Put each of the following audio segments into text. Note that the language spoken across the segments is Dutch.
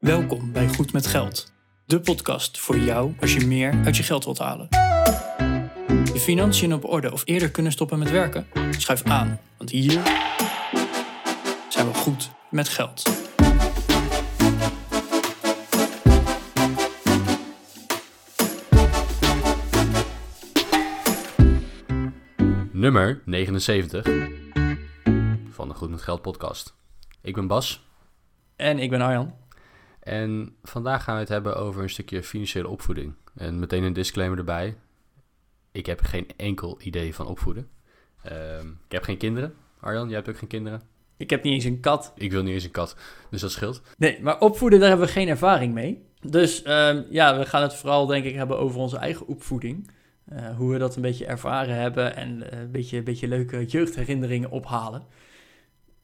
Welkom bij Goed met Geld, de podcast voor jou als je meer uit je geld wilt halen. Je financiën op orde of eerder kunnen stoppen met werken? Schuif aan, want hier zijn we goed met geld. Nummer 79 van de Goed met Geld podcast. Ik ben Bas En ik ben Arjan. En vandaag gaan we het hebben over een stukje financiële opvoeding. En meteen een disclaimer erbij. Ik heb geen enkel idee van opvoeden. Ehm, ik heb geen kinderen. Arjan, jij hebt ook geen kinderen. Ik heb niet eens een kat. Ik wil niet eens een kat, dus dat scheelt. Nee, maar opvoeden, daar hebben we geen ervaring mee. Dus ehm, ja, we gaan het vooral denk ik hebben over onze eigen opvoeding. Eh, hoe we dat een beetje ervaren hebben en eh, een, beetje, een beetje leuke jeugdherinneringen ophalen.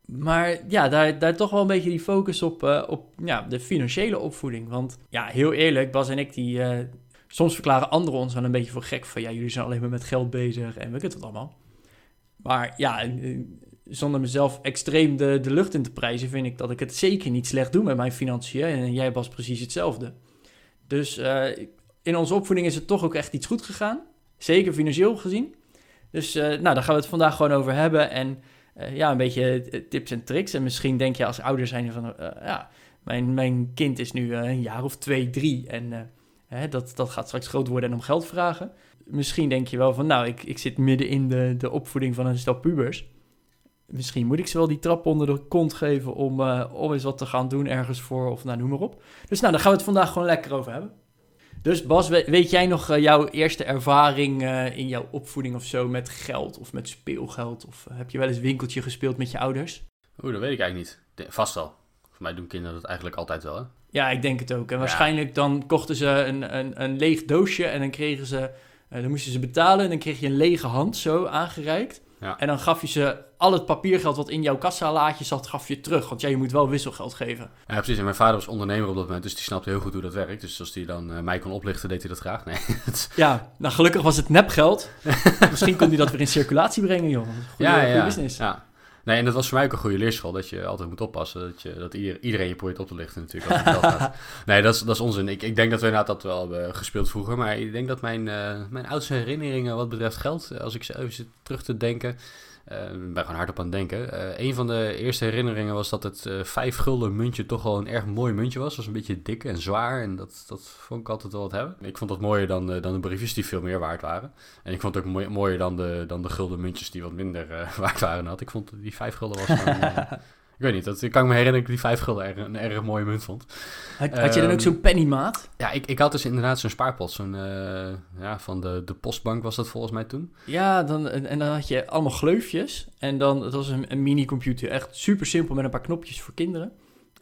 Maar ja, daar, daar toch wel een beetje die focus op, eh, op ja, de financiële opvoeding. Want ja, heel eerlijk, Bas en ik, die, eh, soms verklaren anderen ons wel een beetje voor gek. Van ja, jullie zijn alleen maar met geld bezig en weet ik het allemaal. Maar ja, eh, zonder mezelf extreem de, de lucht in te prijzen, vind ik dat ik het zeker niet slecht doe met mijn financiën. En jij Bas precies hetzelfde. Dus in onze opvoeding is het toch ook echt iets goed gegaan. Zeker financieel gezien. Dus nou, daar gaan we het vandaag gewoon over hebben. En eh, ja, een beetje eh, tips en tricks. En misschien denk je als ouder zijn van... eh, ja, mijn, mijn kind is nu een jaar of twee, drie. En hè, dat, dat gaat straks groot worden en om geld vragen. Misschien denk je wel van... Nou, ik, ik zit midden in de, de opvoeding van een stel pubers. Misschien moet ik ze wel die trap onder de kont geven... om, om eens wat te gaan doen ergens voor. Of nou, noem maar op. Dus nou, daar gaan we het vandaag gewoon lekker over hebben. Dus Bas, we- weet jij nog eh, jouw eerste ervaring eh, in jouw opvoeding of zo met geld of met speelgeld? Of eh, heb je wel eens winkeltje gespeeld met je ouders? Oeh, dat weet ik eigenlijk niet. Vast wel. Voor mij doen kinderen dat eigenlijk altijd wel, hè? Ja, ik denk het ook. En Ja. waarschijnlijk dan kochten ze een, een, een leeg doosje en dan kregen ze, dan moesten ze betalen en dan kreeg je een lege hand zo aangereikt. Ja. En dan gaf je ze al het papiergeld wat in jouw kassalaadje zat, gaf je terug. Want ja, je moet wel wisselgeld geven. Ja, precies. En mijn vader was ondernemer op dat moment, dus die snapte heel goed hoe dat werkt. Dus als hij dan eh, mij kon oplichten, deed hij dat graag. Nee, Ja, nou gelukkig was het nepgeld. Misschien kon hij dat weer in circulatie brengen, joh. Goeie, ja, ja, business. ja. Nee, en dat was voor mij ook een goede leerschool. Dat je altijd moet oppassen. Dat, je, dat ieder- iedereen je probeert op te lichten natuurlijk. Als het gaat. Nee, dat is, dat is onzin. Ik, ik denk dat we inderdaad dat wel hebben gespeeld vroeger. Maar ik denk dat mijn, eh, mijn oudste herinneringen wat betreft geld... eh, Als ik ze even zit terug te denken... eh, ik ben gewoon hardop aan het denken. Eh, een van de eerste herinneringen was dat het eh, vijf gulden muntje toch wel een erg mooi muntje was. Het was een beetje dik en zwaar en dat, dat vond ik altijd wel wat hebben. Ik vond dat mooier dan, dan de briefjes die veel meer waard waren. En ik vond het ook mooi- mooier dan de, dan de gulden muntjes die wat minder waard waren. Had. Ik vond die vijf gulden was gewoon... ik weet niet, dat, ik kan me herinneren dat ik die vijf gulden een erg mooie munt vond. Had, had je dan ook Ehm, zo'n pennymaat? Ja, ik, ik had dus inderdaad zo'n spaarpot. Zo'n, eh, ja, van de, de postbank was dat volgens mij toen. Ja, dan, en, dan had je allemaal gleufjes. En dan, het was een, een mini-computer. Echt super simpel met een paar knopjes voor kinderen.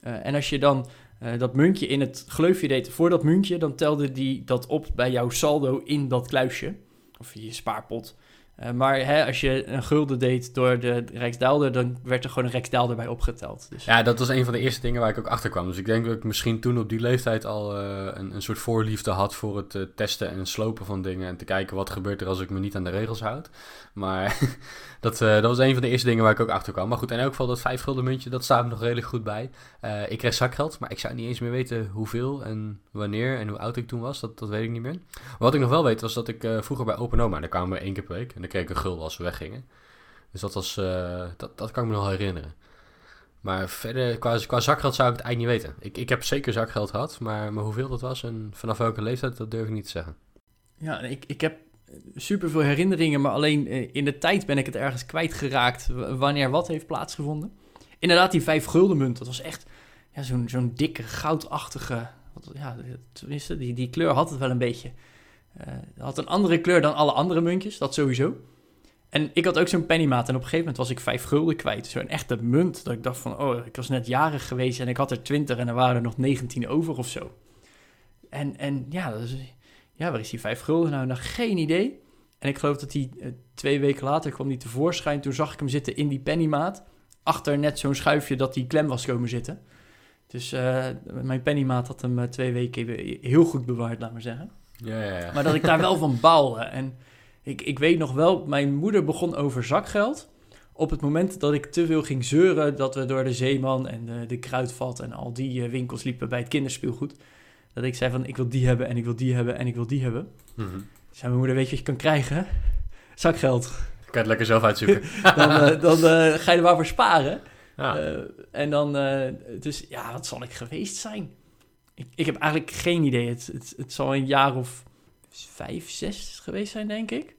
Eh, en als je dan eh, dat muntje in het gleufje deed voor dat muntje, dan telde die dat op bij jouw saldo in dat kluisje. Of je spaarpot. Eh, maar hè, als je een gulden deed door de Rijksdaalder, dan werd er gewoon een Rijksdaalder bij opgeteld. Dus Ja, dat was een van de eerste dingen waar ik ook achter kwam. Dus ik denk dat ik misschien toen op die leeftijd al eh, een, een soort voorliefde had voor het eh, testen en slopen van dingen. En te kijken wat gebeurt er als ik me niet aan de regels houd. Maar dat, eh, dat was een van de eerste dingen waar ik ook achter kwam. Maar goed, in elk geval dat vijf gulden muntje, dat staat me nog redelijk goed bij. Eh, ik kreeg zakgeld, maar ik zou niet eens meer weten hoeveel en wanneer en hoe oud ik toen was. Dat, dat weet ik niet meer. Wat ik nog wel weet was dat ik eh, vroeger bij Open Oma, daar kwamen we één keer per week. En dan kreeg ik een gulden als we weggingen. Dus dat was, dat, dat kan ik me nog herinneren. Maar verder, qua, qua zakgeld zou ik het eigenlijk niet weten. Ik, ik heb zeker zakgeld gehad, maar, maar hoeveel dat was en vanaf welke leeftijd, dat durf ik niet te zeggen. Ja, ik, ik heb super veel herinneringen, maar alleen eh, in de tijd ben ik het ergens kwijtgeraakt wanneer wat heeft plaatsgevonden. Inderdaad, die vijf guldenmunt, dat was echt ja, zo'n zo'n dikke, goudachtige... Ja, tenminste, die, die kleur had het wel een beetje. Het had een andere kleur dan alle andere muntjes, dat sowieso. En ik had ook zo'n pennymaat en op een gegeven moment was ik vijf gulden kwijt. Zo'n echte munt, dat ik dacht van, oh, ik was net jarig geweest en ik had er twintig en er waren er nog 19 over of zo. En, en ja, dat is, ja, waar is die vijf gulden nou? Nou, geen idee. En ik geloof dat die eh, twee weken later kwam die tevoorschijn. Toen zag ik hem zitten in die pennymaat. Achter net zo'n schuifje dat die klem was komen zitten. Dus eh, mijn pennymaat had hem eh, twee weken heel goed bewaard, laat maar zeggen. Ja, ja, ja. Maar dat ik daar wel van baalde. En ik, ik weet nog wel, mijn moeder begon over zakgeld. op het moment dat ik te veel ging zeuren dat we door de Zeeman en de, de Kruidvat en al die winkels liepen bij het kinderspeelgoed, dat ik zei van ik wil die hebben en ik wil die hebben en ik wil die hebben. Mhm. Zei mijn moeder, weet je wat je kan krijgen? Zakgeld. Kan je het lekker zelf uitzoeken. Dan, eh, dan eh, ga je er maar voor sparen. ja. Eh, en dan, dus ja, wat zal ik geweest zijn? Ik, ik heb eigenlijk geen idee. Het, het, het zal een jaar of vijf, zes geweest zijn, denk ik.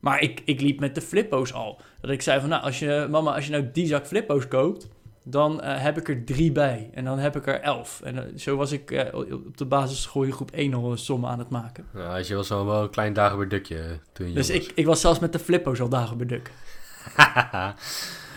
Maar ik, ik liep met de flippo's al. Dat ik zei van, nou, als je, mama, als je nou die zak flippo's koopt, dan eh, heb ik er drie bij. En dan heb ik er elf. En eh, zo was ik eh, op de basisschool in groep 1 al een som aan het maken. Nou, je was al wel een klein dagenberdukje toen je Dus ik, ik was zelfs met de flippo's al dagen beduk.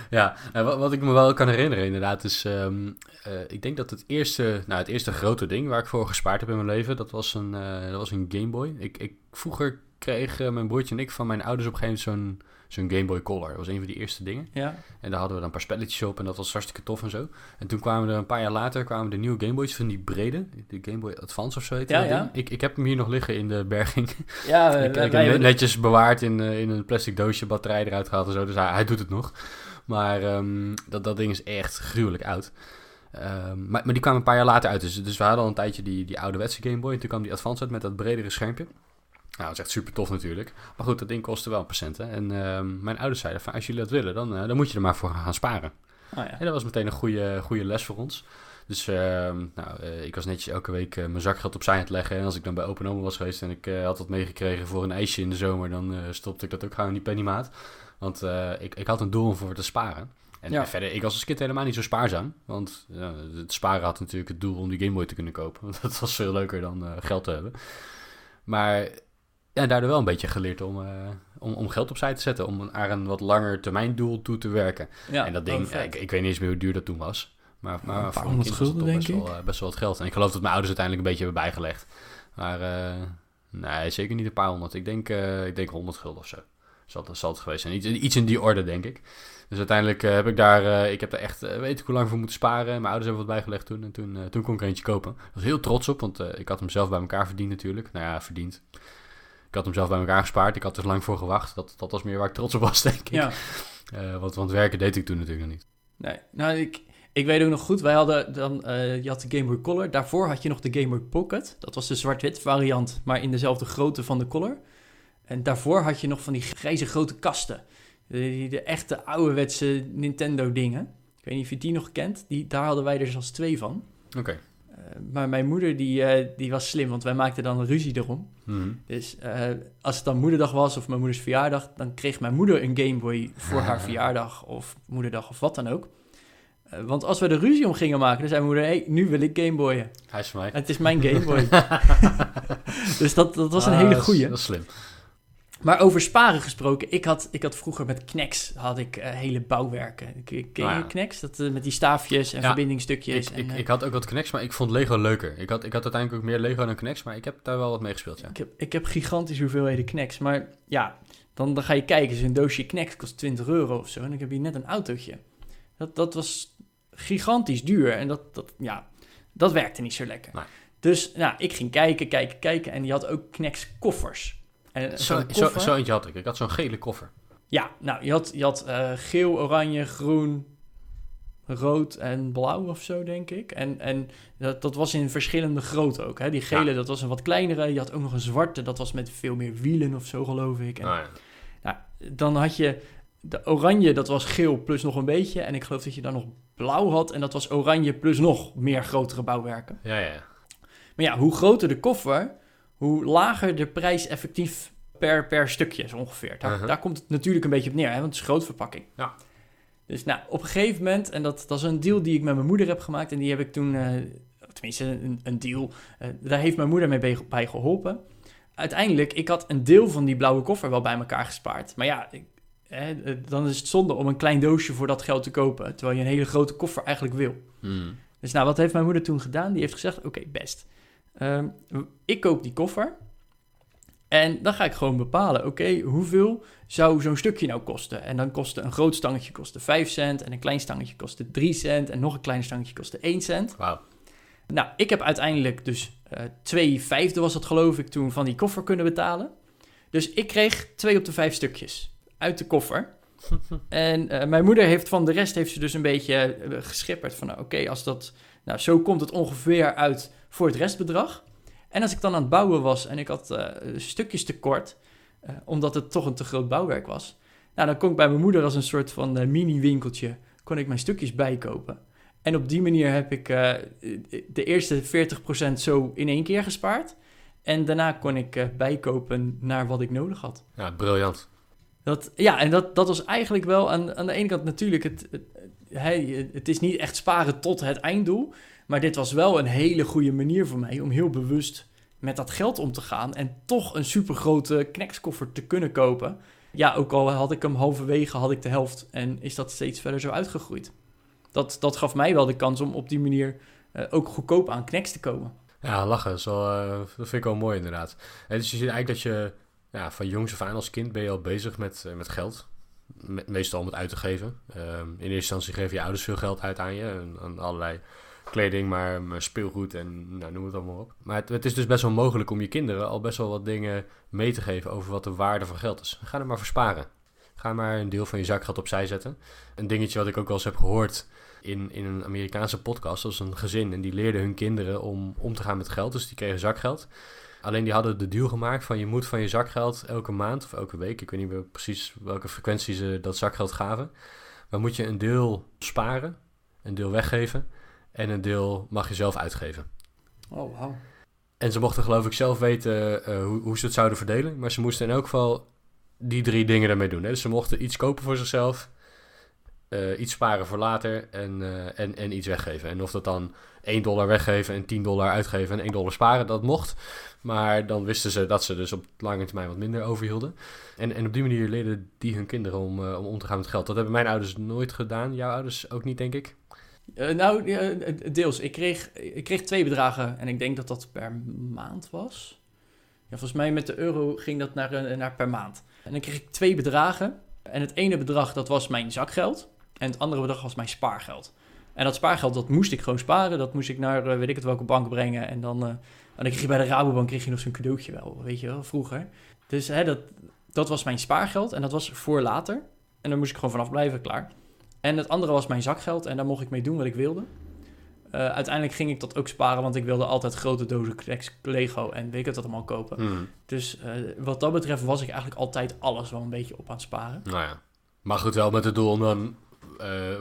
ja, nou, wat, wat ik me wel kan herinneren inderdaad is... ehm, eh, ik denk dat het eerste, nou, het eerste grote ding waar ik voor gespaard heb in mijn leven... dat was een, dat was een Game Boy. Ik, ik, vroeger kreeg mijn broertje en ik van mijn ouders op een gegeven moment zo'n zo'n Game Boy Color. Dat was een van die eerste dingen. Ja, En daar hadden we dan een paar spelletjes op en dat was hartstikke tof en zo. En toen kwamen er een paar jaar later kwamen de nieuwe Game Boys van die brede. De Game Boy Advance of zo heet Ja, dat ja. Ik, ik heb hem hier nog liggen in de berging. ja ik, hem netjes bewaard in, eh, in een plastic doosje, batterij eruit gehaald en zo. Dus hij, hij doet het nog. Maar ehm, dat, dat ding is echt gruwelijk oud. Ehm, maar, maar die kwamen een paar jaar later uit. Dus, dus we hadden al een tijdje die, die ouderwetse Game Boy. En toen kwam die Advance uit met dat bredere schermpje. Nou, dat is echt super tof natuurlijk. Maar goed, dat ding kostte wel een patiënt. En ehm, mijn ouders zeiden van, als jullie dat willen, dan, eh, dan moet je er maar voor gaan sparen. Oh, ja. En dat was meteen een goede, goede les voor ons. Dus ehm, nou, eh, ik was netjes elke week eh, mijn zakgeld opzij aan het leggen. En als ik dan bij Open Oma was geweest en ik had wat meegekregen voor een ijsje in de zomer, dan stopte ik dat ook gewoon in die pennymaat. Want ik, ik had een doel om voor te sparen. En Ja. verder, ik was als kind helemaal niet zo spaarzaam. Want ja, het sparen had natuurlijk het doel om die Game Boy te kunnen kopen. Want dat was veel leuker dan geld te hebben. Maar ja, daardoor wel een beetje geleerd om, eh, om, om geld opzij te zetten. Om naar een wat langer termijn doel toe te werken. Ja, en dat ding, oh, ik, ik weet niet eens meer hoe duur dat toen was. Maar, maar Een paar honderd dat gulden, toch best denk wel, eh, best wel wat geld. En ik geloof dat mijn ouders uiteindelijk een beetje hebben bijgelegd. Maar eh, nee, zeker niet een paar honderd. Ik denk, eh, ik denk 100 gulden of zo. Zal, het- zal het geweest zijn. Iets, iets in die orde, denk ik. Dus uiteindelijk heb ik daar, ik heb er echt, weet ik hoe lang voor moeten sparen. Mijn ouders hebben wat bijgelegd toen. En toen, toen kon ik er eentje kopen. Ik was heel trots op, want ik had hem zelf bij elkaar verdiend natuurlijk. Nou ja, verdiend. Ik had hem zelf bij elkaar gespaard. Ik had er lang voor gewacht. Dat, dat was meer waar ik trots op was, denk ik. Ja, Eh, want, want werken deed ik toen natuurlijk nog niet. nee. Nou, ik, ik weet ook nog goed, wij hadden dan, eh, je had de Game Boy Color. Daarvoor had je nog de Game Boy Pocket. Dat was de zwart-wit variant, maar in dezelfde grootte van de Color. En daarvoor had je nog van die grijze grote kasten. De, de echte ouderwetse Nintendo dingen. Ik weet niet of je die nog kent. Die, daar hadden wij er zelfs twee van. Oké. Eh, maar mijn moeder die, eh, die was slim, want wij maakten dan een ruzie erom. Mhm. Dus eh, als het dan moederdag was of mijn moeders verjaardag, dan kreeg mijn moeder een Game Boy voor haar verjaardag of moederdag of wat dan ook. Eh, want als we er ruzie om gingen maken, dan zei mijn moeder, hey, nu wil ik Game Boyen. Hij is van mij. Het is mijn Game Boy. dus dat, dat was een Ah, hele goeie. Dat is slim. Maar over sparen gesproken, ik had, ik had vroeger met Knex had ik eh, hele bouwwerken. Ken Ah, je ja. Knex? Dat, eh, met die staafjes en Ja. verbindingstukjes. Ik, en, ik, eh, ik had ook wat Knex, maar ik vond Lego leuker. Ik had, ik had uiteindelijk ook meer Lego dan Knex, maar ik heb daar wel wat mee gespeeld, ja. Ik heb, ik heb gigantische hoeveelheden Knex. Maar ja, dan, dan ga je kijken. Dus een doosje Knex kost 20 euro of zo. En dan heb je net een autootje. Dat, dat was gigantisch duur. En dat, dat, ja, dat werkte niet zo lekker. Nee. Dus nou, ik ging kijken, kijken, kijken. En die had ook Knex koffers. En Zo, zo, zo eentje had ik. Ik had zo'n gele koffer. Ja, nou, je had, je had eh, geel, oranje, groen, rood en blauw of zo, denk ik. En, en dat, dat was in verschillende grootte ook. Hè? Die gele, Ja. dat was een wat kleinere. Je had ook nog een zwarte, dat was met veel meer wielen of zo, geloof ik. En, Nou ja. nou, dan had je de oranje, dat was geel plus nog een beetje. En ik geloof dat je dan nog blauw had. En dat was oranje plus nog meer grotere bouwwerken. Ja, ja, ja. Maar ja, hoe groter de koffer, hoe lager de prijs effectief per, per stukje is ongeveer. Daar, Uh-huh. daar komt het natuurlijk een beetje op neer, hè, want het is grootverpakking. Ja. Dus nou, op een gegeven moment, en dat, dat is een deal die ik met mijn moeder heb gemaakt, en die heb ik toen, eh, tenminste een, een deal, eh, daar heeft mijn moeder mee bij, bij geholpen. Uiteindelijk, ik had een deel van die blauwe koffer wel bij elkaar gespaard. Maar ja, ik, hè, eh, dan is het zonde om een klein doosje voor dat geld te kopen, terwijl je een hele grote koffer eigenlijk wil. Hmm. Dus nou, wat heeft mijn moeder toen gedaan? Die heeft gezegd, oké, best. Ehm, ik koop die koffer. En dan ga ik gewoon bepalen, oké, hoeveel zou zo'n stukje nou kosten? En dan kostte een groot stangetje kostte 5 cent en een klein stangetje kostte 3 cent en nog een klein stangetje kostte 1 cent. Wauw. Nou, ik heb uiteindelijk dus eh 2 vijfde was het geloof ik toen van die koffer kunnen betalen. Dus ik kreeg 2 op de 5 stukjes uit de koffer. en eh, mijn moeder heeft van de rest heeft ze dus een beetje eh, geschipperd van, nou, oké, als dat, nou, zo komt het ongeveer uit voor het restbedrag. En als ik dan aan het bouwen was en ik had eh, stukjes tekort, eh, omdat het toch een te groot bouwwerk was, nou, dan kon ik bij mijn moeder als een soort van mini-winkeltje, kon ik mijn stukjes bijkopen. En op die manier heb ik de eerste 40% zo in één keer gespaard. En daarna kon ik bijkopen naar wat ik nodig had. Ja, briljant. Ja, en dat, dat was eigenlijk wel aan, aan de ene kant natuurlijk... Het, het, hij- het is niet echt sparen tot het einddoel. Maar dit was wel een hele goede manier voor mij om heel bewust met dat geld om te gaan. En toch een supergrote knackskoffer te kunnen kopen. Ja, ook al had ik hem halverwege, had ik de helft. En is dat steeds verder zo uitgegroeid. Dat, dat gaf mij wel de kans om op die manier eh, ook goedkoop aan knacks te komen. Ja, lachen. Eh, dat vind ik wel mooi inderdaad. En dus je ziet eigenlijk dat je ja, van jongs af aan als kind ben je al bezig met, eh, met geld. Me- meestal om het uit te geven. Ehm, in eerste instantie geven je ouders veel geld uit aan je. En, aan allerlei kleding, maar, maar speelgoed en nou, noem het allemaal op. Maar het, het is dus best wel mogelijk om je kinderen al best wel wat dingen mee te geven over wat de waarde van geld is. Ga er maar voor sparen. Ga maar een deel van je zakgeld opzij zetten. Een dingetje wat ik ook wel eens heb gehoord in, in een Amerikaanse podcast. Dat was een gezin en die leerden hun kinderen om om te gaan met geld. Dus die kregen zakgeld. Alleen die hadden de deal gemaakt van je moet van je zakgeld elke maand of elke week, ik weet niet meer precies welke frequentie ze dat zakgeld gaven, maar moet je een deel sparen, een deel weggeven en een deel mag je zelf uitgeven. Oh, wauw. En ze mochten geloof ik zelf weten eh, hoe, hoe ze het zouden verdelen, maar ze moesten in elk geval die drie dingen daarmee doen. Hè? Dus ze mochten iets kopen voor zichzelf, eh, iets sparen voor later en, eh, en, en iets weggeven. En of dat dan 1 dollar weggeven en 10 dollar uitgeven en 1 dollar sparen, dat mocht. Maar dan wisten ze dat ze dus op lange termijn wat minder overhielden. En, en op die manier leerden die hun kinderen om, eh, om om te gaan met geld. Dat hebben mijn ouders nooit gedaan. Jouw ouders ook niet, denk ik. Nou, deels. Ik kreeg, ik kreeg twee bedragen en ik denk dat dat per maand was. Ja, volgens mij met de euro ging dat naar, naar per maand. En dan kreeg ik twee bedragen. En het ene bedrag, dat was mijn zakgeld. En het andere bedrag was mijn spaargeld. En dat spaargeld, dat moest ik gewoon sparen. Dat moest ik naar, eh, weet ik het welke bank brengen. En dan, eh, en dan kreeg je bij de Rabobank kreeg je nog zo'n cadeautje wel, weet je wel, vroeger. Dus hè, dat, dat was mijn spaargeld en dat was voor later. En daar moest ik gewoon vanaf blijven, klaar. En het andere was mijn zakgeld en daar mocht ik mee doen wat ik wilde. Eh, uiteindelijk ging ik dat ook sparen, want ik wilde altijd grote dozen Lego en weet ik het dat allemaal kopen. Hmm. Dus wat dat betreft was ik eigenlijk altijd alles wel een beetje op aan het sparen. Nou ja. Maar goed, wel met het doel om dan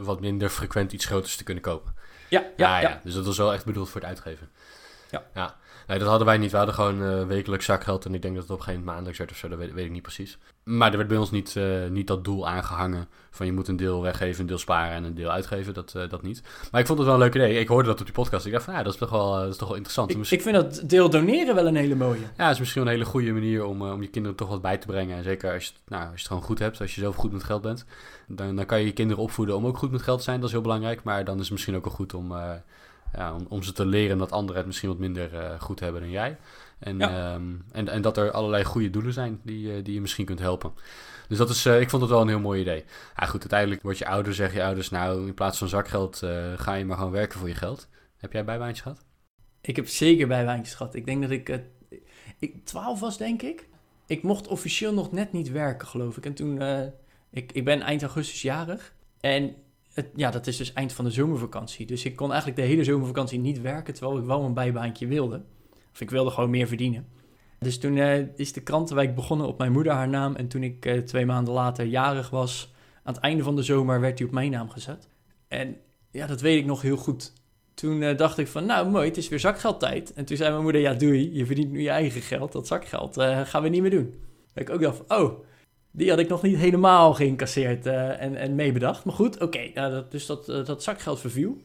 wat minder frequent iets groters te kunnen kopen. Ja, ja, Ja, ja. Dus dat was wel echt bedoeld voor het uitgeven. Ja. ja. Nee, dat hadden wij niet. We hadden gewoon eh, wekelijks zakgeld. En ik denk dat het op geen maandelijks werd of zo. Dat weet, weet ik niet precies. Maar er werd bij ons niet, eh, niet dat doel aangehangen. Van je moet een deel weggeven, een deel sparen en een deel uitgeven. Dat, eh, dat niet. Maar ik vond het wel een leuk idee. Ik hoorde dat op die podcast. Ik dacht van ja, dat is toch wel, eh, dat is toch wel interessant. Ik, Misschien- ik vind dat deel doneren wel een hele mooie. ja, het is misschien wel een hele goede manier om, om je kinderen toch wat bij te brengen. En zeker als je, het- nou, als je het gewoon goed hebt, als je zelf goed met geld bent, dan, dan kan je je kinderen opvoeden om ook goed met geld te zijn. Dat is heel belangrijk. Maar dan is het misschien ook wel goed om, ja, om, om ze te leren dat anderen het misschien wat minder eh, goed hebben dan jij. En, Ja. ehm, en, en dat er allerlei goede doelen zijn die, eh, die je misschien kunt helpen. Dus dat is, eh, ik vond het wel een heel mooi idee. Ja, goed, uiteindelijk word je ouder, zeg je ouders, nou, in plaats van zakgeld ga je maar gewoon werken voor je geld. Heb jij bijbaantjes gehad? Ik heb zeker bijwijntjes gehad. Ik denk dat ik, ik 12 was, denk ik. Ik mocht officieel nog net niet werken, geloof ik. En toen, ik, ik ben eind augustus jarig. En ja, dat is dus eind van de zomervakantie. Dus ik kon eigenlijk de hele zomervakantie niet werken, terwijl ik wel een bijbaantje wilde. Of ik wilde gewoon meer verdienen. Dus toen eh, is de krantenwijk begonnen op mijn moeder haar naam. En toen ik eh, twee maanden later jarig was, aan het einde van de zomer, werd die op mijn naam gezet. En ja, dat weet ik nog heel goed. Toen eh, dacht ik van, nou mooi, het is weer zakgeldtijd. En toen zei mijn moeder, ja doei, je verdient nu je eigen geld. Dat zakgeld gaan we niet meer doen. Dat ik ook dacht van, oh, die had ik nog niet helemaal geïncasseerd eh, en, en meebedacht. Maar goed, oké, nou, dat, dus dat, eh, dat zakgeld verviel.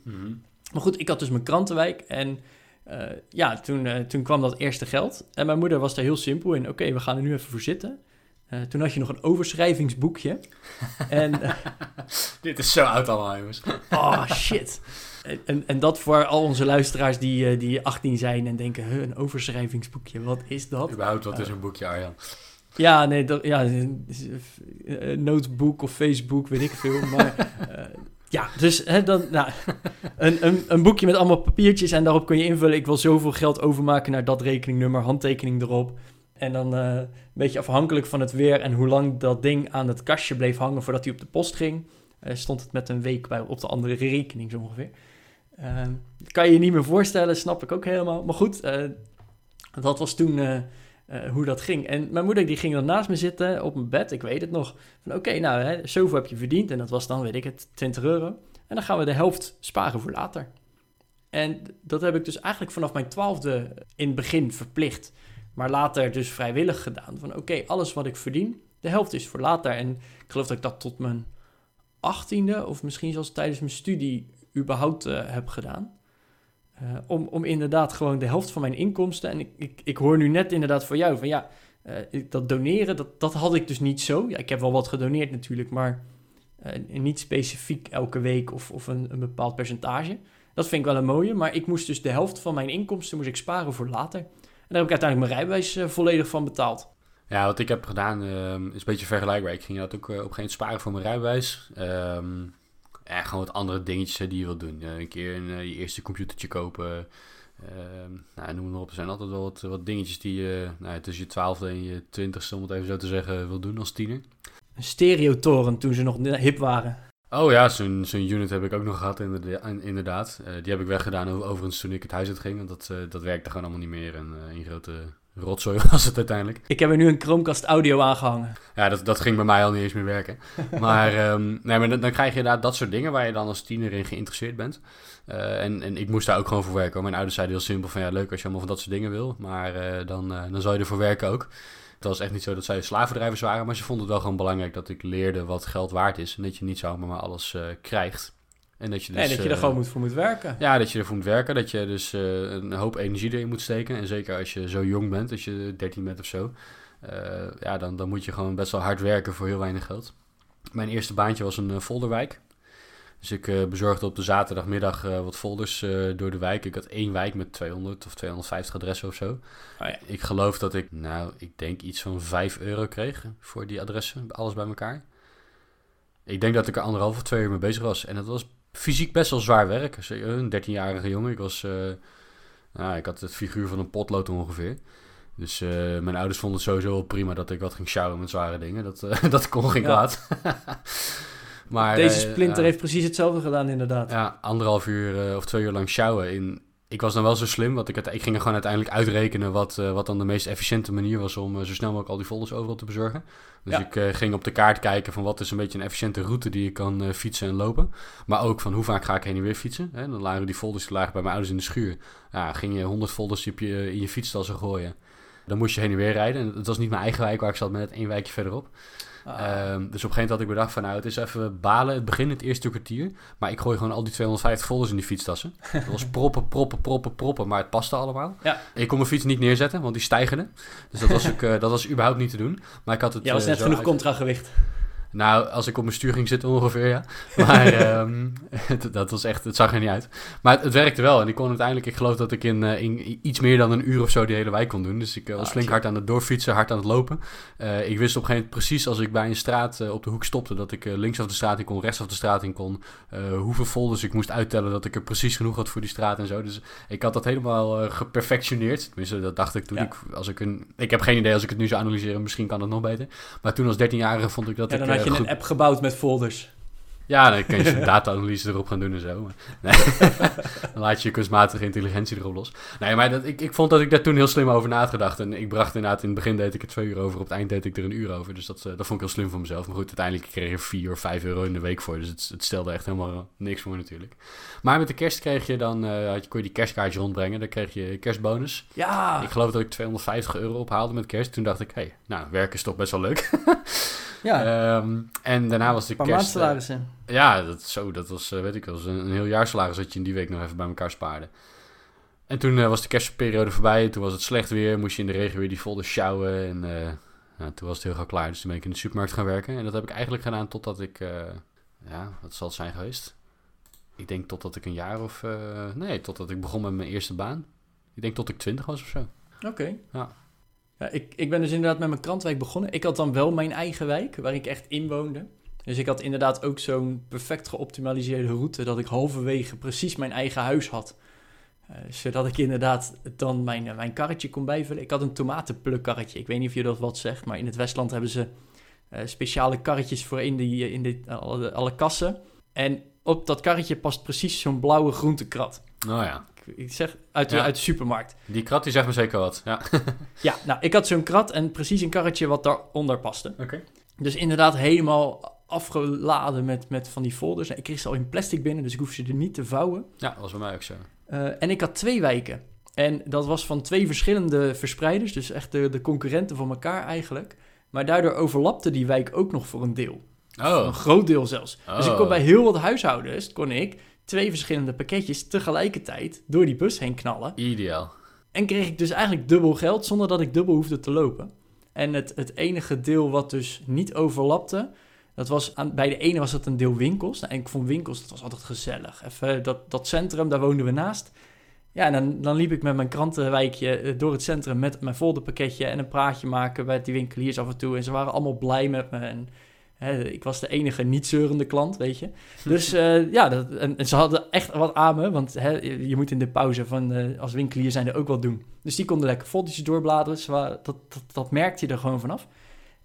Maar goed, ik had dus mijn krantenwijk en eh, ja, toen, toen kwam dat eerste geld. En mijn moeder was daar heel simpel in. Oké, we gaan er nu even voor zitten. Toen had je nog een overschrijvingsboekje. en, Dit is zo oud allemaal, jongens. oh shit. En, en, dat voor al onze luisteraars die, die 18 zijn en denken, huh, een overschrijvingsboekje, wat is dat? Überhaupt, wat is een boekje, Arjan? Ja, nee, dat, ja, een een notebook of Facebook, weet ik veel. Maar eh, ja, dus hè, dan, nou, een, een, een boekje met allemaal papiertjes en daarop kun je invullen, ik wil zoveel geld overmaken naar dat rekeningnummer, handtekening erop. En dan eh, een beetje afhankelijk van het weer en hoe lang dat ding aan het kastje bleef hangen voordat hij op de post ging, eh, stond het met een week bij, op de andere rekening zo ongeveer. Ehm, kan je je niet meer voorstellen, snap ik ook helemaal. Maar goed, eh, dat was toen eh, hoe dat ging. En mijn moeder die ging dan naast me zitten op mijn bed, ik weet het nog. Van oké, nou, hè, zoveel heb je verdiend. En dat was dan, weet ik het, 20 euro. En dan gaan we de helft sparen voor later. En dat heb ik dus eigenlijk vanaf mijn twaalfde in het begin verplicht. Maar later dus vrijwillig gedaan. Van oké, alles wat ik verdien, de helft is voor later. En ik geloof dat ik dat tot mijn achttiende of misschien zelfs tijdens mijn studie überhaupt eh, heb gedaan. Eh, om, om inderdaad gewoon de helft van mijn inkomsten. En ik, ik, ik hoor nu net inderdaad van jou van ja, eh, dat doneren, dat, dat had ik dus niet zo. Ja, ik heb wel wat gedoneerd natuurlijk, maar eh, niet specifiek elke week of, of een, een bepaald percentage. Dat vind ik wel een mooie, maar ik moest dus de helft van mijn inkomsten moest ik sparen voor later. En daar heb ik uiteindelijk mijn rijbewijs volledig van betaald. Ja, wat ik heb gedaan ehm, is een beetje vergelijkbaar. Ik ging dat ook op een gegeven moment sparen voor mijn rijbewijs. Ehm ja, gewoon wat andere dingetjes die je wilt doen. Eh, een keer een, eh, je eerste computertje kopen. Ehm nou, noem maar op. Er zijn altijd wel wat, wat dingetjes die je nou, tussen je twaalfde en je twintigste, om het even zo te zeggen, wil doen als tiener. Een stereotoren toen ze nog hip waren. Oh ja, zo'n zo'n unit heb ik ook nog gehad, inderda- inderdaad. Eh, die heb ik weggedaan overigens toen ik het huis uit ging. Want dat, eh, dat werkte gewoon allemaal niet meer. En eh een grote rotzooi was het uiteindelijk. Ik heb er nu een Chromecast audio aangehangen. Ja, dat, dat ging bij mij al niet eens meer werken. Maar, ehm, nee, maar dan, dan krijg je inderdaad dat soort dingen waar je dan als tiener in geïnteresseerd bent. Eh, en, en ik moest daar ook gewoon voor werken. hoor. Mijn ouders zeiden heel simpel van ja, leuk als je allemaal van dat soort dingen wil. Maar eh, dan, eh, dan zal je ervoor werken ook. Het was echt niet zo dat zij slavendrijvers waren, maar ze vonden het wel gewoon belangrijk dat ik leerde wat geld waard is. En dat je niet zomaar maar alles krijgt. En dat je dus, nee, dat je er eh, gewoon moet voor moet werken. ja, dat je ervoor moet werken. Dat je dus eh, een hoop energie erin moet steken. En zeker als je zo jong bent, als je 13 bent of zo. eh, ja, dan, dan moet je gewoon best wel hard werken voor heel weinig geld. Mijn eerste baantje was een folderwijk. Dus ik bezorgde op de zaterdagmiddag wat folders door de wijk. Ik had één wijk met 200 of 250 adressen of zo. Oh ja. Ik geloof dat ik, nou, ik denk iets van 5 euro kreeg voor die adressen. Alles bij elkaar. Ik denk dat ik er anderhalf of twee uur mee bezig was. En dat was fysiek best wel zwaar werk. Eh, Een 13-jarige jongen. Ik was, eh, nou, ik had het figuur van een potlood ongeveer. Dus eh, mijn ouders vonden het sowieso wel prima dat ik wat ging sjouwen met zware dingen. Dat, eh, dat kon geen Ja. kwaad. maar, Deze splinter heeft precies hetzelfde gedaan, inderdaad. Ja, anderhalf uur of twee uur lang sjouwen. In, ik was dan wel zo slim, want ik, had, ik ging er gewoon uiteindelijk uitrekenen wat, eh, wat dan de meest efficiënte manier was om eh, zo snel mogelijk al die folders overal te bezorgen. Dus Ja. ik eh, ging op de kaart kijken van wat is een beetje een efficiënte route die ik kan fietsen en lopen. Maar ook van hoe vaak ga ik heen en weer fietsen. Hè? Dan lagen die folders die lagen bij mijn ouders in de schuur. Ja, ging je 100 folders op je, in je gooien. Dan moest je heen en weer rijden. En het was niet mijn eigen wijk waar ik zat, maar net één wijkje verderop. Ah. Ehm, dus op een gegeven moment had ik bedacht van nou, het is even balen. Het begin het eerste kwartier. Maar ik gooi gewoon al die 250 folders in die fietstassen. Dat was proppen, proppen, proppen, proppen. Maar het paste allemaal. Ja. Ik kon mijn fiets niet neerzetten, want die stijgerde. Dus dat was, ook, eh, dat was überhaupt niet te doen. Maar ik had het Jij was eh, net genoeg uit- contragewicht. Nou, als ik op mijn stuur ging zitten ongeveer, ja. Maar ehm, het, dat was echt, het zag er niet uit. Maar het, het werkte wel. En ik kon uiteindelijk, ik geloof dat ik in, eh, in iets meer dan een uur of zo die hele wijk kon doen. Dus ik eh, was Ah, flink hard aan het doorfietsen, hard aan het lopen. Eh, ik wist op een gegeven moment precies als ik bij een straat op de hoek stopte, dat ik eh, linksaf de straat in kon, rechtsaf de straat in kon. hoeveel folders ik moest uittellen, dat ik er precies genoeg had voor die straat en zo. Dus ik had dat helemaal geperfectioneerd. Tenminste, dat dacht ik toen Ja. ik, als ik een, ik heb geen idee als ik het nu zou analyseren, misschien kan het nog beter. Maar toen als 13-jarige vond ik dat Ja, ik je goed een app gebouwd met folders. ja, dan kun je data-analyse erop gaan doen en zo. Nee. dan laat je kunstmatige intelligentie erop los. Nee, maar dat, ik, ik vond dat ik daar toen heel slim over nagedacht. En ik bracht inderdaad, in het begin deed ik er twee uur over. Op het eind deed ik er een uur over. Dus dat, eh, dat vond ik heel slim van mezelf. Maar goed, uiteindelijk kreeg je vier of vijf euro in de week voor. Dus het, het stelde echt helemaal niks voor natuurlijk. Maar met de kerst kreeg je dan, had je, kon je die kerstkaartje rondbrengen. Dan kreeg je kerstbonus. Ja, Ik geloof dat ik 250 euro ophaalde met kerst. Toen dacht ik, hé, hey, nou, werken is toch best wel leuk. ja. Ehm, en daarna was de kerst... eh, maandsalarissen. ja, dat, zo, dat was, eh, weet ik wel, een, een heel jaar salaris dat je in die week nog even bij elkaar spaarde. En toen eh, was de kerstperiode voorbij, toen was het slecht weer, moest je in de regen weer die folders sjouwen. En nou, toen was het heel gauw klaar, dus toen ben ik in de supermarkt gaan werken. En dat heb ik eigenlijk gedaan totdat ik, ja, wat zal het zijn geweest? Ik denk totdat ik een jaar of, nee, totdat ik begon met mijn eerste baan. Ik denk tot ik twintig was of zo. Oké. Ja. Ja, ik, ik ben dus inderdaad met mijn krantwijk begonnen. Ik had dan wel mijn eigen wijk, waar ik echt in woonde. Dus ik had inderdaad ook zo'n perfect geoptimaliseerde route... dat ik halverwege precies mijn eigen huis had. Eh, zodat ik inderdaad dan mijn, eh, mijn karretje kon bijvullen. Ik had een tomatenplukkarretje. Ik weet niet of je dat wat zegt, maar in het Westland hebben ze eh, speciale karretjes voor in, die, in alle, alle kassen. En op dat karretje past precies zo'n blauwe groentekrat. Oh ja. Ik, zeg uit de, Ja. uit de supermarkt. Die krat die zegt me zeker wat. Ja. Ja, nou, ik had zo'n krat en precies een karretje wat daaronder paste. Oké. Dus inderdaad helemaal afgeladen met, met van die folders. Ik kreeg ze al in plastic binnen, dus ik hoef ze er niet te vouwen. Ja, dat was bij mij ook zo. Eh, en ik had twee wijken. En dat was van twee verschillende verspreiders, dus echt de, de concurrenten van elkaar eigenlijk. Maar daardoor overlapte die wijk ook nog voor een deel. Een Oh. groot deel zelfs. Dus ik kon Oh. bij heel wat huishoudens, kon ik twee verschillende pakketjes tegelijkertijd door die bus heen knallen. Ideaal. En kreeg ik dus eigenlijk dubbel geld zonder dat ik dubbel hoefde te lopen. En het, het enige deel wat dus niet overlapte, dat was aan, bij de ene was het een deel winkels. Nou, en ik vond winkels, dat was altijd gezellig. Even dat, dat centrum, daar woonden we naast. Ja, en dan, dan liep ik met mijn krantenwijkje eh, door het centrum met mijn folderpakketje en een praatje maken bij die winkeliers af en toe. En ze waren allemaal blij met me. En hè, ik was de enige niet zeurende klant, weet je. Dus eh, ja, dat, en, en ze hadden echt wat aan me, want hè, je moet in de pauze van eh, als winkelier zijn er ook wat doen. Dus die konden lekker foldertjes doorbladeren, waren, dat, dat, dat merkte je er gewoon vanaf.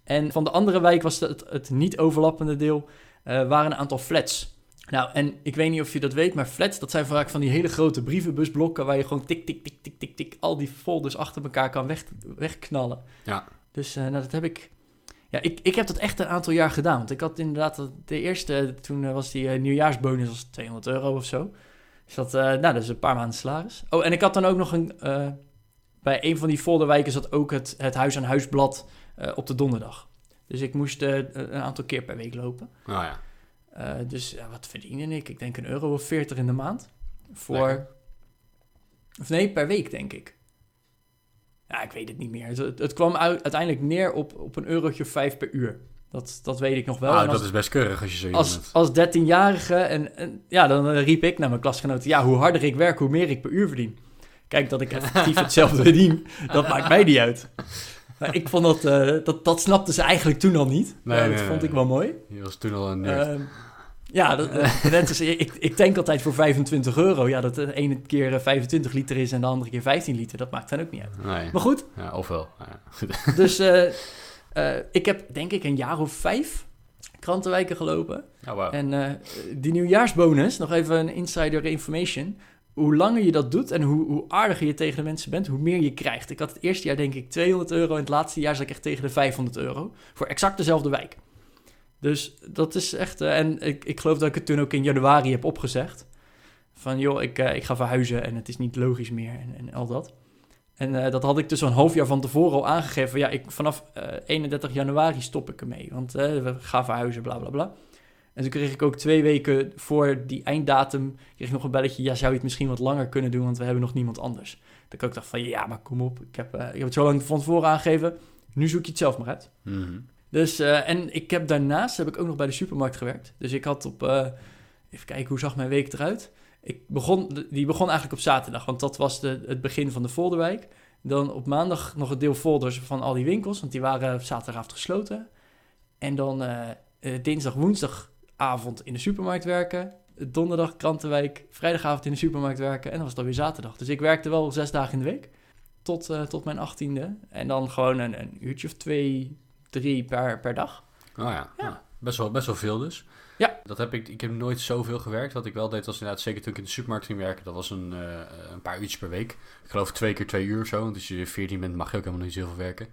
En van de andere wijk was het, het niet overlappende deel, eh, waren een aantal flats. Nou, en ik weet niet of je dat weet, maar flats, dat zijn vaak van die hele grote brievenbusblokken waar je gewoon tik, tik, tik, tik, tik, tik, al die folders achter elkaar kan weg, wegknallen. Ja. Dus nou, dat heb ik... Ja, ik, ik heb dat echt een aantal jaar gedaan. Want ik had inderdaad de eerste, toen eh, was die eh, nieuwjaarsbonus was 200 euro of zo. Dus dat, eh, nou, dat is een paar maanden salaris. Oh, en ik had dan ook nog een, bij een van die folderwijken zat ook het, het huis-aan-huisblad eh, op de donderdag. Dus ik moest een aantal keer per week lopen. Oh ja. Dus ja, wat verdiende ik? Ik denk een euro of 40 in de maand. Voor. Lekker. Of nee, per week denk ik. Ja, ik weet het niet meer. Het, het- het kwam uit- uiteindelijk neer op, op een eurotje vijf per uur. Dat, dat weet ik nog wel. Nou, als, dat is best keurig als je zo als, bent. als 13-jarige en, en ja, dan eh, riep ik naar mijn klasgenoten: ja, hoe harder ik werk, hoe meer ik per uur verdien. Kijk, dat ik effectief hetzelfde verdien, dat maakt mij niet uit. Maar ik vond dat, eh, dat, dat snapten ze eigenlijk toen al niet. Nee, Ja, dat nee, vond nee. ik wel mooi. Je was toen al een nerd. Ehm, ja, dat, eh, net als, ik, ik tank altijd voor 25 euro. Ja, dat de ene keer eh, 25 liter is en de andere keer 15 liter. Dat maakt dan ook niet uit. nee. Maar goed, Ja, ofwel. Ja. dus eh, eh, ik heb denk ik een jaar of vijf krantenwijken gelopen. Oh. En eh, die nieuwjaarsbonus, nog even een insider information. Hoe langer je dat doet en hoe, hoe aardiger je tegen de mensen bent, hoe meer je krijgt. Ik had het eerste jaar denk ik 200 euro en het laatste jaar zat ik echt tegen de 500 euro. Voor exact dezelfde wijk. Dus dat is echt... eh, en ik, ik geloof dat ik het toen ook in januari heb opgezegd. Van joh, ik, eh, ik ga verhuizen en het is niet logisch meer en, en al dat. En eh, dat had ik dus een half jaar van tevoren al aangegeven. Ja, ik, vanaf eh, 31 januari stop ik ermee. Want we gaan verhuizen, bla bla bla. En toen kreeg ik ook twee weken voor die einddatum... kreeg ik nog een belletje... ja, zou je het misschien wat langer kunnen doen... want we hebben nog niemand anders. Dat ik dacht van... ja, maar kom op. Ik heb, ik heb het zo lang van tevoren aangegeven. Nu zoek je het zelf maar uit. Mhm. Dus, eh, en ik heb daarnaast heb ik ook nog bij de supermarkt gewerkt. Dus ik had op, eh, even kijken, hoe zag mijn week eruit? Ik begon, die begon eigenlijk op zaterdag, want dat was de, het begin van de folderwijk. Dan op maandag nog een deel folders van al die winkels, want die waren zaterdagavond gesloten. En dan eh, dinsdag, woensdagavond in de supermarkt werken. Donderdag krantenwijk, vrijdagavond in de supermarkt werken. En dan was het alweer zaterdag. Dus ik werkte wel zes dagen in de week. Tot, eh, tot mijn achttiende. En dan gewoon een, een uurtje of twee, drie per, per dag. Oh ja. Ja. ja. Best, wel, best wel veel dus. Ja. Dat heb ik, ik heb nooit zoveel gewerkt. Wat ik wel deed was inderdaad, zeker toen ik in de supermarkt ging werken, dat was een, eh, een paar uurtjes per week. Ik geloof twee keer twee uur of zo. Want als je 14 bent mag je ook helemaal niet zoveel werken.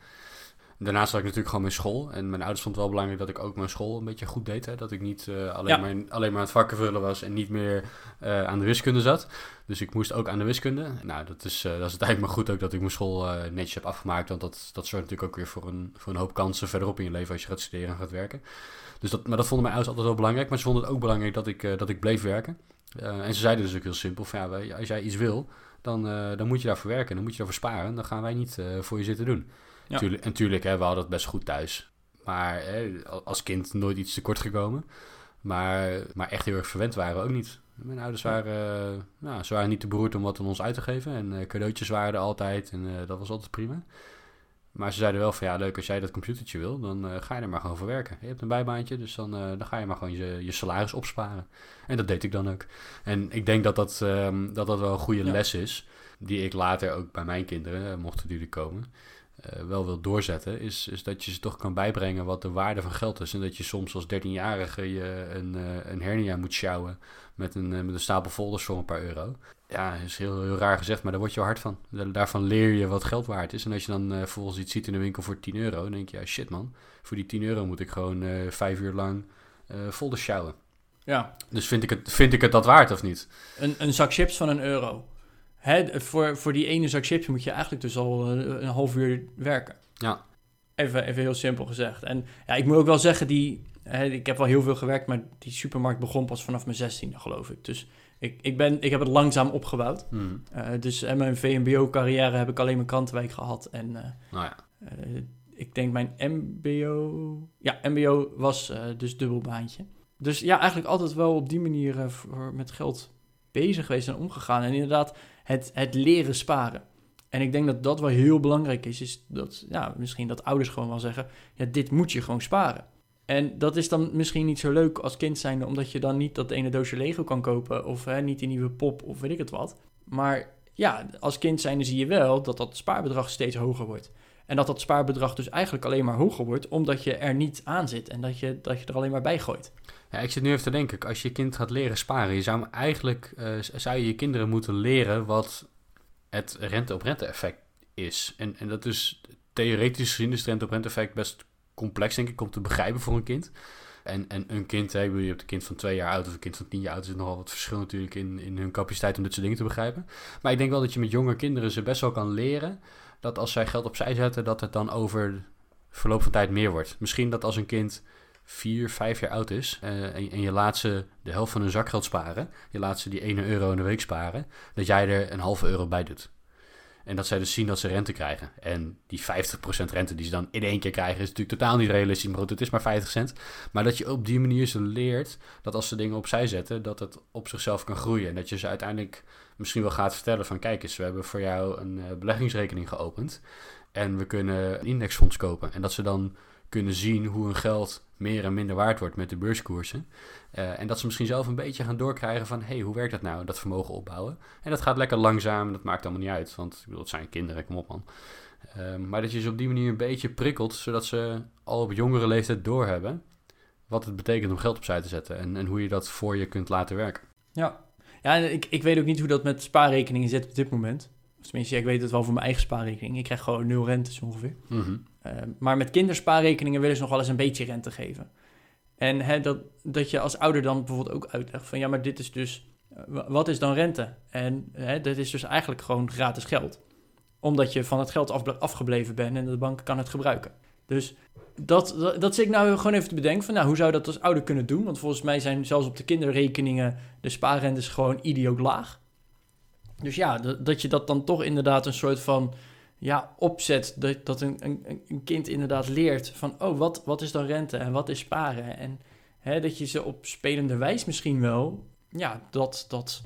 Daarnaast had ik natuurlijk gewoon mijn school. En mijn ouders vonden het wel belangrijk dat ik ook mijn school een beetje goed deed. Hè? Dat ik niet eh, alleen, Ja. maar, alleen maar aan het vakken vullen was en niet meer eh, aan de wiskunde zat. Dus ik moest ook aan de wiskunde. Nou, dat is, eh, dat is uiteindelijk maar goed ook dat ik mijn school netjes heb afgemaakt. Want dat, dat zorgt natuurlijk ook weer voor een, voor een hoop kansen verderop in je leven als je gaat studeren en gaat werken. Dus dat, maar dat vonden mijn ouders altijd wel belangrijk. Maar ze vonden het ook belangrijk dat ik, dat ik bleef werken. En ze zeiden dus ook heel simpel: van, ja, als jij iets wil, dan, dan moet je daarvoor werken. Dan moet je daarvoor sparen. Dan gaan wij niet voor je zitten doen. Ja. Tuurlijk, en tuurlijk, hè, we hadden het best goed thuis. Maar hè, als kind nooit iets tekort gekomen. Maar, maar echt heel erg verwend waren we ook niet. Mijn ouders waren, eh, nou, ze waren niet te beroerd om wat aan ons uit te geven. En eh, cadeautjes waren er altijd. En eh, dat was altijd prima. Maar ze zeiden wel van ja, leuk, als jij dat computertje wil, dan ga je er maar gewoon voor werken. Je hebt een bijbaantje, dus dan, dan ga je maar gewoon je, je salaris opsparen. En dat deed ik dan ook. En ik denk dat dat, ehm, dat, dat wel een goede les is, die ik later ook bij mijn kinderen, die er komen, uh, wel wil doorzetten, is, is dat je ze toch kan bijbrengen wat de waarde van geld is. En dat je soms als 13-jarige je een, uh, een hernia moet sjouwen met een, uh, met een stapel folders voor een paar euro. Ja, is heel, heel raar gezegd, maar daar word je hard van. Daarvan leer je wat geld waard is. En als je dan vervolgens iets ziet in de winkel voor 10 euro, dan denk je, ja shit man, voor die 10 euro moet ik gewoon vijf uur lang folders sjouwen. Ja. Dus vind ik, het, vind ik het dat waard of niet? Een, een zak chips van een euro. Hè, voor, voor die ene zak chips moet je eigenlijk dus al een, een half uur werken. Ja. Even, even heel simpel gezegd. En ja, ik moet ook wel zeggen, die, hè, ik heb wel heel veel gewerkt, maar die supermarkt begon pas vanaf mijn zestiende, geloof ik. Dus ik, ik, ben, ik heb het langzaam opgebouwd. Hmm. Uh, dus mijn VMBO-carrière heb ik alleen mijn krantenwijk gehad. En uh, nou ja. uh, ik denk mijn MBO... Ja, MBO was dus dubbelbaantje. Dus ja, eigenlijk altijd wel op die manier voor, met geld bezig geweest en omgegaan. En inderdaad, het, het leren sparen. En ik denk dat dat wel heel belangrijk is. Is dat, ja, misschien dat ouders gewoon wel zeggen: ja, dit moet je gewoon sparen. En dat is dan misschien niet zo leuk als kind zijnde, omdat je dan niet dat ene doosje Lego kan kopen. Of hè, niet die nieuwe pop of weet ik het wat. Maar ja, als kind zijnde zie je wel dat dat spaarbedrag steeds hoger wordt. En dat dat spaarbedrag dus eigenlijk alleen maar hoger wordt, omdat je er niet aan zit en dat je, dat je er alleen maar bij gooit. Ja, ik zit nu even te denken, als je kind gaat leren sparen, je zou eigenlijk uh, zou je je kinderen moeten leren wat het rente-op-rente effect is. En, en dat is theoretisch gezien is het rente-op-rente effect best complex, denk ik, om te begrijpen voor een kind. En, en een kind, hè, je hebt een kind van twee jaar oud of een kind van tien jaar oud, er zit nogal wat verschil natuurlijk in, in hun capaciteit om dit soort dingen te begrijpen. Maar ik denk wel dat je met jonge kinderen ze best wel kan leren dat als zij geld opzij zetten, dat het dan over verloop van tijd meer wordt. Misschien dat als een kind vier, vijf jaar oud is uh, en, en, je laat ze de helft van hun zakgeld sparen, je laat ze die 1 euro in de week sparen, dat jij er een halve euro bij doet. En dat zij dus zien dat ze rente krijgen. En die 50% rente die ze dan in één keer krijgen, is natuurlijk totaal niet realistisch. Maar goed, het is maar 50 cent. Maar dat je op die manier ze leert dat als ze dingen opzij zetten, dat het op zichzelf kan groeien. En dat je ze uiteindelijk misschien wel gaat vertellen van kijk eens, we hebben voor jou een uh, beleggingsrekening geopend. En we kunnen een indexfonds kopen. En dat ze dan kunnen zien hoe hun geld meer en minder waard wordt met de beurskoersen. Uh, en dat ze misschien zelf een beetje gaan doorkrijgen van... hé, hey, hoe werkt dat nou, dat vermogen opbouwen? En dat gaat lekker langzaam en dat maakt allemaal niet uit. Want ik bedoel, het zijn kinderen, kom op man. Uh, maar dat je ze op die manier een beetje prikkelt... zodat ze al op jongere leeftijd doorhebben... wat het betekent om geld opzij te zetten... en, en hoe je dat voor je kunt laten werken. Ja, ja ik, ik weet ook niet hoe dat met spaarrekeningen zit op dit moment. Tenminste, ik weet het wel voor mijn eigen spaarrekening. Ik krijg gewoon nul rente ongeveer. Mm -hmm. Uh, maar met kinderspaarrekeningen willen ze nog wel eens een beetje rente geven. En hè, dat, dat je als ouder dan bijvoorbeeld ook uitlegt van... ja, maar dit is dus... wat is dan rente? En hè, dat is dus eigenlijk gewoon gratis geld. Omdat je van het geld af, afgebleven bent en de bank kan het gebruiken. Dus dat, dat, dat zit ik nou gewoon even te bedenken van... nou, hoe zou je dat als ouder kunnen doen? Want volgens mij zijn zelfs op de kinderrekeningen... de spaarrentes gewoon idioot laag. Dus ja, dat, dat je dat dan toch inderdaad een soort van ja, opzet. Dat, dat een, een, een kind inderdaad leert van, oh, wat, wat is dan rente en wat is sparen? En hè, dat je ze op spelende wijs misschien wel, ja, dat, dat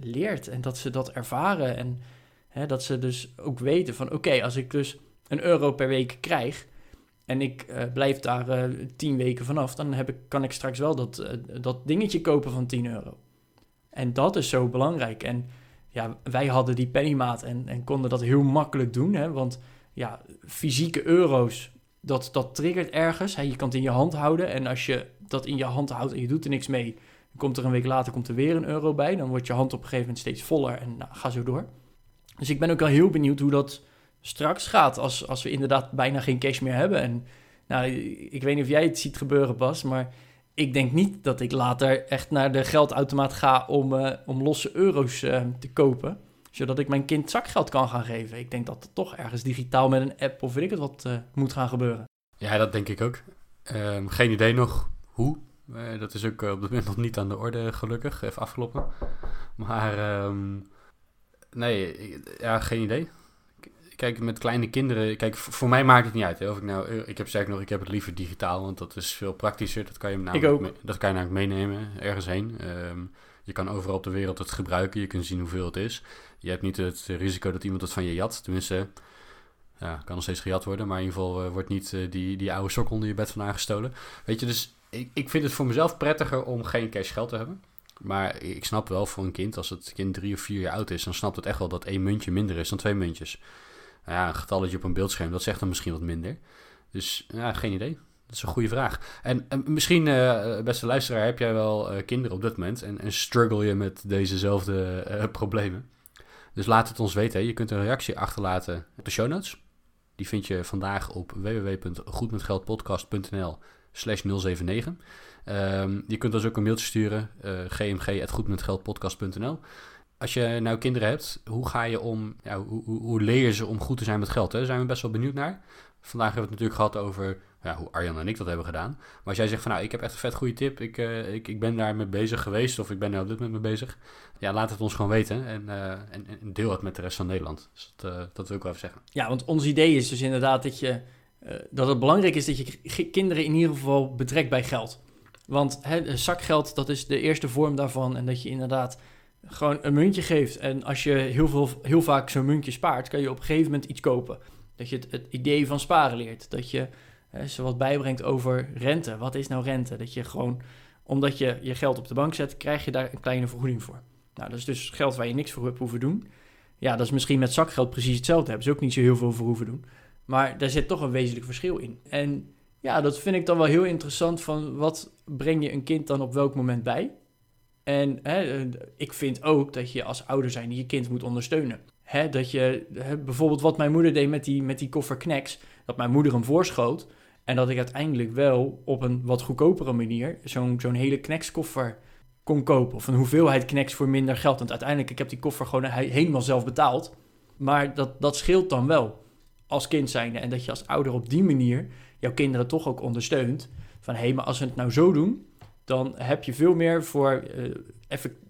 leert en dat ze dat ervaren. En hè, dat ze dus ook weten van, oké, als ik dus een euro per week krijg en ik uh, blijf daar uh, tien weken vanaf, dan heb ik, kan ik straks wel dat, uh, dat dingetje kopen van 10 euro. En dat is zo belangrijk. En ja, wij hadden die pennymaat en, en konden dat heel makkelijk doen. Hè? Want ja, fysieke euro's, dat, dat triggert ergens. Hè? Je kan het in je hand houden. En als je dat in je hand houdt en je doet er niks mee... komt er een week later komt er weer een euro bij. Dan wordt je hand op een gegeven moment steeds voller en nou, ga zo door. Dus ik ben ook wel heel benieuwd hoe dat straks gaat... als, als we inderdaad bijna geen cash meer hebben. En nou, ik weet niet of jij het ziet gebeuren, Bas, maar ik denk niet dat ik later echt naar de geldautomaat ga om, uh, om losse euro's uh, te kopen. Zodat ik mijn kind zakgeld kan gaan geven. Ik denk dat het toch ergens digitaal met een app of weet ik het wat uh, moet gaan gebeuren. Ja, dat denk ik ook. Um, geen idee nog hoe. dat is ook op dit moment nog niet aan de orde, gelukkig. Even afgelopen. Maar um, nee, ja, geen idee kijk, met kleine kinderen, kijk, voor mij maakt het niet uit. Hè, of ik nou, ik heb zeker nog, ik heb het liever digitaal, want dat is veel praktischer. Dat kan je namelijk, dat kan je namelijk meenemen ergens heen. Um, je kan overal op de wereld het gebruiken, je kunt zien hoeveel het is. Je hebt niet het risico dat iemand het van je jat. Tenminste, ja, kan nog steeds gejat worden, maar in ieder geval wordt niet die, die oude sok onder je bed vandaan gestolen. Weet je, dus ik, ik vind het voor mezelf prettiger om geen cash geld te hebben. Maar ik snap wel voor een kind, als het kind drie of vier jaar oud is, dan snapt het echt wel dat één muntje minder is dan twee muntjes. Ja, een getalletje op een beeldscherm, dat zegt dan misschien wat minder. Dus ja, geen idee. Dat is een goede vraag. En, en misschien, uh, beste luisteraar, heb jij wel uh, kinderen op dit moment en, struggle je met dezezelfde uh, problemen. Dus laat het ons weten. Je kunt een reactie achterlaten op de show notes. Die vind je vandaag op www.goedmetgeldpodcast.nl slash 079. Um, je kunt dus ook een mailtje sturen, gmg.goedmetgeldpodcast.nl. Als je nou kinderen hebt, hoe ga je om, hoe, hoe, leer je ze om goed te zijn met geld? Hè? Daar zijn we best wel benieuwd naar. Vandaag hebben we het natuurlijk gehad over ja, hoe Arjan en ik dat hebben gedaan. Maar als jij zegt van nou, ik heb echt een vet goede tip, ik, uh, ik, ik ben daar mee bezig geweest of ik ben er op dit moment mee bezig. Ja, laat het ons gewoon weten en, uh, en, en, deel het met de rest van Nederland. Dus dat, uh, dat wil ik wel even zeggen. Ja, want ons idee is dus inderdaad dat, je, dat het belangrijk is dat je kinderen in ieder geval betrekt bij geld. Want hè, zakgeld, dat is de eerste vorm daarvan. En dat je inderdaad gewoon een muntje geeft. En als je heel, veel, heel vaak zo'n muntje spaart, kan je op een gegeven moment iets kopen. Dat je het, het idee van sparen leert. Dat je hè, ze wat bijbrengt over rente. Wat is nou rente? Dat je gewoon, omdat je je geld op de bank zet, krijg je daar een kleine vergoeding voor. Nou, dat is dus geld waar je niks voor hebt hoeven doen. Ja, dat is misschien met zakgeld precies hetzelfde. Hebben ze ook niet zo heel veel voor hoeven doen. Maar daar zit toch een wezenlijk verschil in. En ja, dat vind ik dan wel heel interessant van wat breng je een kind dan op welk moment bij? En ik vind ook dat je als ouder zijn je kind moet ondersteunen. Hè, dat je, hè, bijvoorbeeld wat mijn moeder deed met die, met die koffer knacks, dat mijn moeder hem voorschoot. En dat ik uiteindelijk wel op een wat goedkopere manier zo'n zo'n hele knackskoffer kon kopen. Of een hoeveelheid knacks voor minder geld. Want uiteindelijk, ik heb die koffer gewoon helemaal zelf betaald. Maar dat, dat scheelt dan wel als kind zijnde. En dat je als ouder op die manier jouw kinderen toch ook ondersteunt. Van hé, hey, maar als we het nou zo doen, dan heb je veel meer voor uh,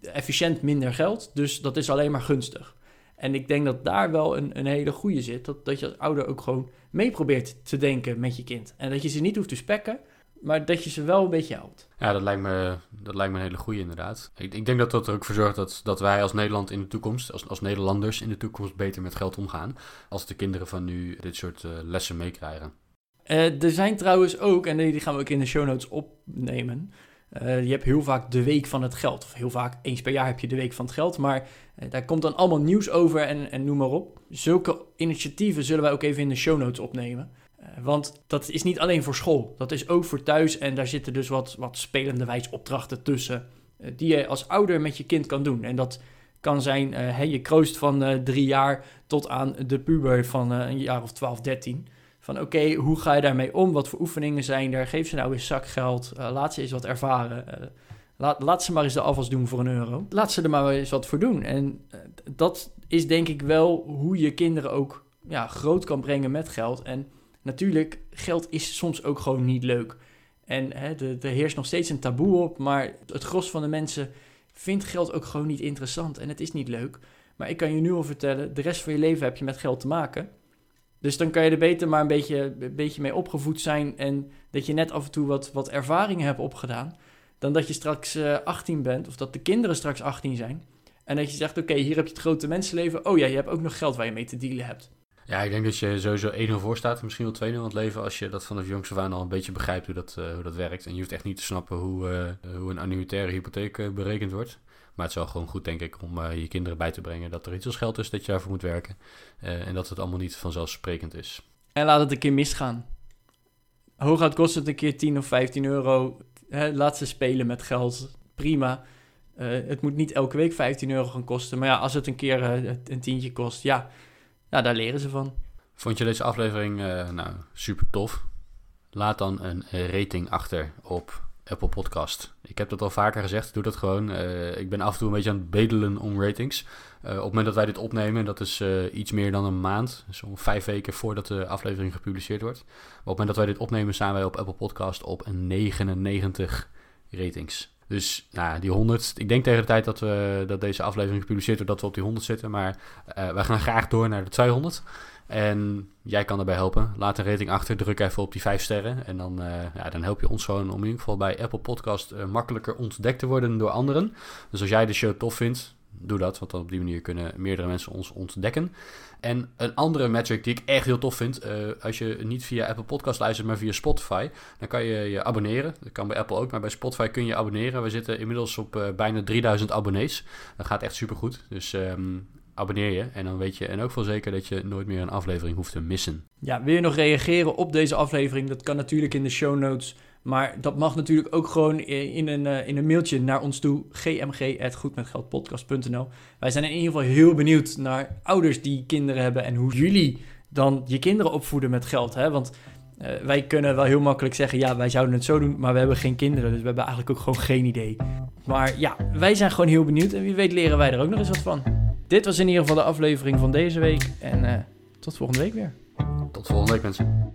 efficiënt minder geld. Dus dat is alleen maar gunstig. En ik denk dat daar wel een, een hele goede zit. Dat, dat je als ouder ook gewoon mee probeert te denken met je kind. En dat je ze niet hoeft te spekken, maar dat je ze wel een beetje helpt. Ja, dat lijkt me, dat lijkt me een hele goede inderdaad. Ik, ik denk dat dat er ook voor zorgt dat, dat wij als Nederland in de toekomst, als, als Nederlanders in de toekomst beter met geld omgaan. Als de kinderen van nu dit soort uh, lessen meekrijgen. Uh, er zijn trouwens ook, en die gaan we ook in de show notes opnemen. Uh, je hebt heel vaak de week van het geld. Of heel vaak eens per jaar heb je de week van het geld. Maar uh, daar komt dan allemaal nieuws over en, en noem maar op. Zulke initiatieven zullen wij ook even in de show notes opnemen. want dat is niet alleen voor school. Dat is ook voor thuis. En daar zitten dus wat, wat spelende wijsopdrachten tussen. die je als ouder met je kind kan doen. En dat kan zijn hey, je kroost van drie jaar tot aan de puber van een jaar of 12, 13. Van oké, hoe ga je daarmee om? Wat voor oefeningen zijn er? Geef ze nou eens zakgeld. Uh, laat ze eens wat ervaren. Uh, laat, laat ze maar eens de afwas doen voor een euro. Laat ze er maar eens wat voor doen. En uh, dat is denk ik wel hoe je kinderen ook ja, groot kan brengen met geld. En natuurlijk, geld is soms ook gewoon niet leuk. En er heerst nog steeds een taboe op, maar het gros van de mensen vindt geld ook gewoon niet interessant. En het is niet leuk. Maar ik kan je nu al vertellen, de rest van je leven heb je met geld te maken. Dus dan kan je er beter maar een beetje, een beetje mee opgevoed zijn en dat je net af en toe wat, wat ervaringen hebt opgedaan. Dan dat je straks uh, eh, 18 bent of dat de kinderen straks 18 zijn. En dat je zegt, oké, hier heb je het grote mensenleven. Oh ja, je hebt ook nog geld waar je mee te dealen hebt. Ja, ik denk dat je sowieso 1-0 voor staat, misschien wel 2-0 in het leven, als je dat vanaf jongs af aan al een beetje begrijpt hoe dat, uh, hoe dat werkt. En je hoeft echt niet te snappen hoe, uh, hoe een annuitaire hypotheek berekend wordt. Maar het is wel gewoon goed, denk ik, om uh, je kinderen bij te brengen dat er iets als geld is dat je daarvoor moet werken. Uh, en dat het allemaal niet vanzelfsprekend is. En laat het een keer misgaan. Hooguit kost het een keer 10 of 15 euro. Hè, laat ze spelen met geld. Prima. Uh, het moet niet elke week 15 euro gaan kosten. Maar ja, als het een keer een tientje kost, ja, nou, daar leren ze van. Vond je deze aflevering nou, super tof? Laat dan een rating achter op Apple Podcast. Ik heb dat al vaker gezegd, doe dat gewoon. Uh, ik ben af en toe een beetje aan het bedelen om ratings. Uh, op het moment dat wij dit opnemen, dat is uh, iets meer dan een maand, zo'n vijf weken voordat de aflevering gepubliceerd wordt. Maar op het moment dat wij dit opnemen, staan wij op Apple Podcast op een 99 ratings. Dus nou, die 100. Ik denk tegen de tijd dat, we, dat deze aflevering gepubliceerd wordt, dat we op die 100 zitten. Maar wij gaan graag door naar de 200. En jij kan daarbij helpen. Laat een rating achter, druk even op die 5 sterren. En dan, uh, ja, dan help je ons gewoon om in ieder geval bij Apple Podcast uh, makkelijker ontdekt te worden door anderen. Dus als jij de show tof vindt, doe dat, want dan op die manier kunnen meerdere mensen ons ontdekken. En een andere metric die ik echt heel tof vind, uh, als je niet via Apple Podcast luistert, maar via Spotify, dan kan je je abonneren. Dat kan bij Apple ook, maar bij Spotify kun je abonneren. We zitten inmiddels op bijna 3000 abonnees. Dat gaat echt super goed. Dus um, abonneer je en dan weet je en ook wel zeker dat je nooit meer een aflevering hoeft te missen. Ja, wil je nog reageren op deze aflevering? Dat kan natuurlijk in de show notes. Maar dat mag natuurlijk ook gewoon in een, uh, in een mailtje naar ons toe. gmg.goedmetgeldpodcast.nl Wij zijn in ieder geval heel benieuwd naar ouders die kinderen hebben... en hoe jullie dan je kinderen opvoeden met geld. Hè? Want uh, wij kunnen wel heel makkelijk zeggen... ja, wij zouden het zo doen, maar we hebben geen kinderen. Dus we hebben eigenlijk ook gewoon geen idee. Maar ja, wij zijn gewoon heel benieuwd. En wie weet leren wij er ook nog eens wat van. Dit was in ieder geval de aflevering van deze week. En uh, tot volgende week weer. Tot volgende week mensen.